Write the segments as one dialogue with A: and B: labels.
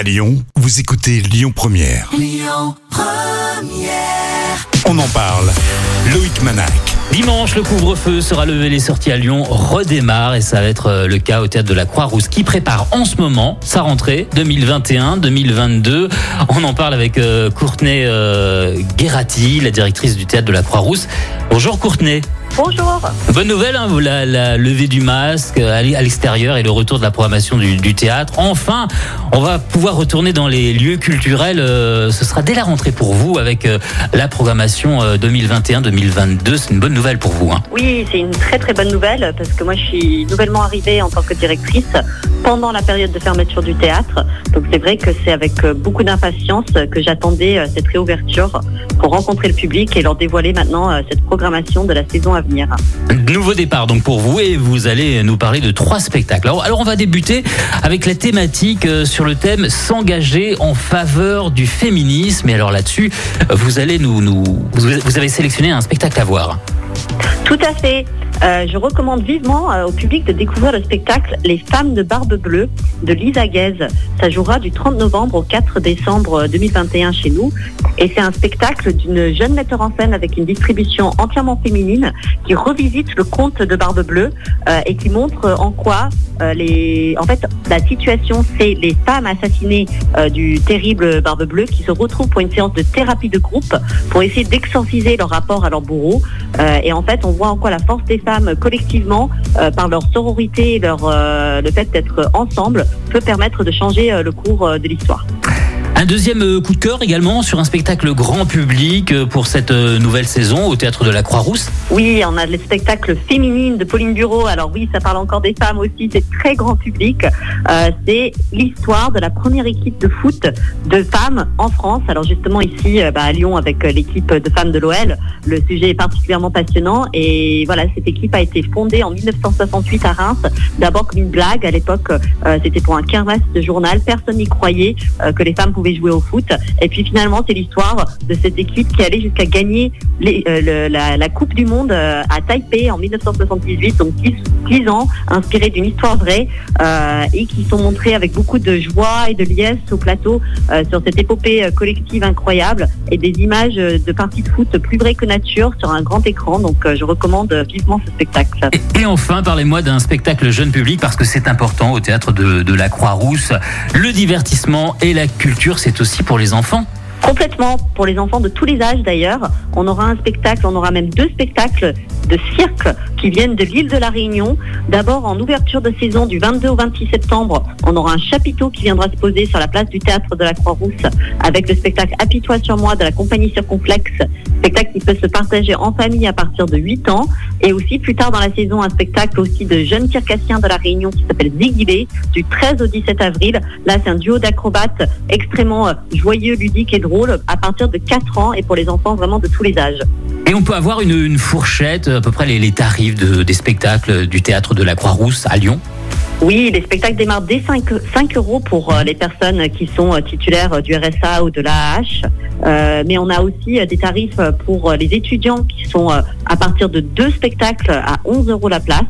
A: À Lyon, vous écoutez Lyon Première. On en parle. Loïc Manac.
B: Dimanche, le couvre-feu sera levé, les sorties à Lyon redémarrent et ça va être euh, le cas au théâtre de la Croix-Rousse qui prépare en ce moment sa rentrée 2021-2022. On en parle avec euh, Courtenay euh, Guerati, la directrice du théâtre de la Croix-Rousse. Bonjour Courtenay.
C: Bonjour.
B: Bonne nouvelle, hein, la, la levée du masque euh, à l'e- à l'extérieur et le retour de la programmation du, du théâtre. Enfin, on va pouvoir retourner dans les lieux culturels. euh, ce sera dès la rentrée pour vous avec euh, la programmation euh, 2021-2022. C'est une bonne nouvelle pour vous. Hein.
C: Oui, c'est une très très bonne nouvelle parce que moi je suis nouvellement arrivée en tant que directrice pendant la période de fermeture du théâtre. Donc c'est vrai que c'est avec beaucoup d'impatience que j'attendais cette réouverture pour rencontrer le public et leur dévoiler maintenant cette programmation de la saison à venir.
B: Nouveau départ donc pour vous et vous allez nous parler de trois spectacles. Alors, alors on va débuter avec la thématique euh, sur le thème s'engager en faveur du féminisme. Et alors là-dessus, vous allez nous, vous avez sélectionné un spectacle à voir.
C: Tout à fait. Euh, je recommande vivement euh, au public de découvrir le spectacle Les femmes de barbe bleue de Lisa Guez. Ça jouera du 30 novembre au 4 décembre 2021 chez nous. Et c'est un spectacle d'une jeune metteur en scène avec une distribution entièrement féminine qui revisite le conte de Barbe Bleue euh, et qui montre euh, en quoi euh, les... En fait, la situation, c'est les femmes assassinées euh, du terrible Barbe Bleue qui se retrouvent pour une séance de thérapie de groupe pour essayer d'exorciser leur rapport à leur bourreau. Euh, et en fait, on voit en quoi la force des femmes collectivement, euh, par leur sororité et leur, euh, le fait d'être ensemble, peut permettre de changer euh, le cours de l'histoire.
B: Un deuxième euh, coup de cœur également sur un spectacle grand public euh, pour cette euh, nouvelle saison au théâtre de la Croix-Rousse.
C: Oui, on a le spectacle féminine de Pauline Bureau. Alors oui, ça parle encore des femmes aussi, c'est très grand public. C'est l'histoire de la première équipe de foot de femmes en France. Alors justement ici bah, à Lyon avec l'équipe de femmes de l'OL, le sujet est particulièrement passionnant. Et voilà, cette équipe a été fondée en 1968 à Reims. D'abord comme une blague à l'époque, c'était pour un canvas de journal. Personne n'y croyait que les femmes pouvaient jouer au foot. Et puis finalement, c'est l'histoire de cette équipe qui allait jusqu'à gagner euh, la, Coupe du Monde euh, à Taipei en 1978, donc 10, 10 ans, inspirés d'une histoire vraie euh, et qui sont montrés avec beaucoup de joie et de liesse au plateau sur cette épopée collective incroyable et des images de parties de foot plus vraies que nature sur un grand écran. Donc je recommande vivement ce spectacle.
B: Et, enfin, parlez-moi d'un spectacle jeune public parce que c'est important au théâtre de, de la Croix-Rousse. Le divertissement et la culture, c'est aussi pour les enfants.
C: Complètement, pour les enfants de tous les âges d'ailleurs. On aura un spectacle, on aura même deux spectacles de cirque qui viennent de l'île de la Réunion. D'abord, en ouverture de saison du 22 au 26 septembre, on aura un chapiteau qui viendra se poser sur la place du théâtre de la Croix-Rousse avec le spectacle Apitoie sur moi de la compagnie Circonflexe. Spectacle qui peut se partager en famille à partir de 8 ans. Et aussi, plus tard dans la saison, un spectacle aussi de jeunes circassiens de la Réunion qui s'appelle Zigibé du 13 au 17 avril. Là, c'est un duo d'acrobates extrêmement euh, joyeux, ludique et drôle à partir de 4 ans et pour les enfants vraiment de tous les âges.
B: Et on peut avoir une, une fourchette, à peu près les, les tarifs de- des spectacles du théâtre de la Croix-Rousse à Lyon.
C: Oui, les spectacles démarrent dès 5, 5 euros pour euh, les personnes qui sont euh, titulaires euh, du RSA ou de l'AH. Euh, mais on a aussi des tarifs pour les étudiants qui sont à partir de deux spectacles à 11 euros la place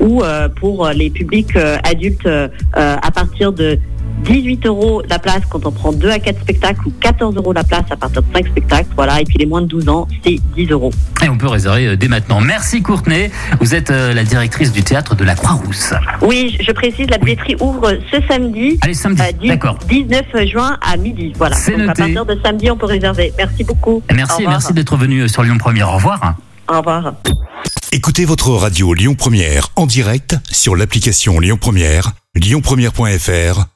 C: ou pour les publics adultes à partir de 18 euros la place quand on prend 2 à 4 spectacles ou 14 euros la place à partir de 5 spectacles. Voilà. Et puis les moins de 12 ans, c'est 10 euros.
B: Et on peut réserver euh, dès maintenant. Merci Courtenay. Vous êtes euh, la directrice du théâtre de la Croix-Rousse.
C: Oui, je précise, la billetterie ouvre ce samedi.
B: Allez, samedi.
C: Euh,
B: D'accord.
C: 19 juin à midi. Voilà.
B: C'est
C: Donc à
B: noté.
C: partir de samedi, on peut réserver. Merci beaucoup. Au
B: Merci, merci d'être venu sur Lyon Première. Au revoir.
C: Au revoir.
A: Écoutez votre radio Lyon Première en direct sur l'application Lyon Première, lyonpremière.fr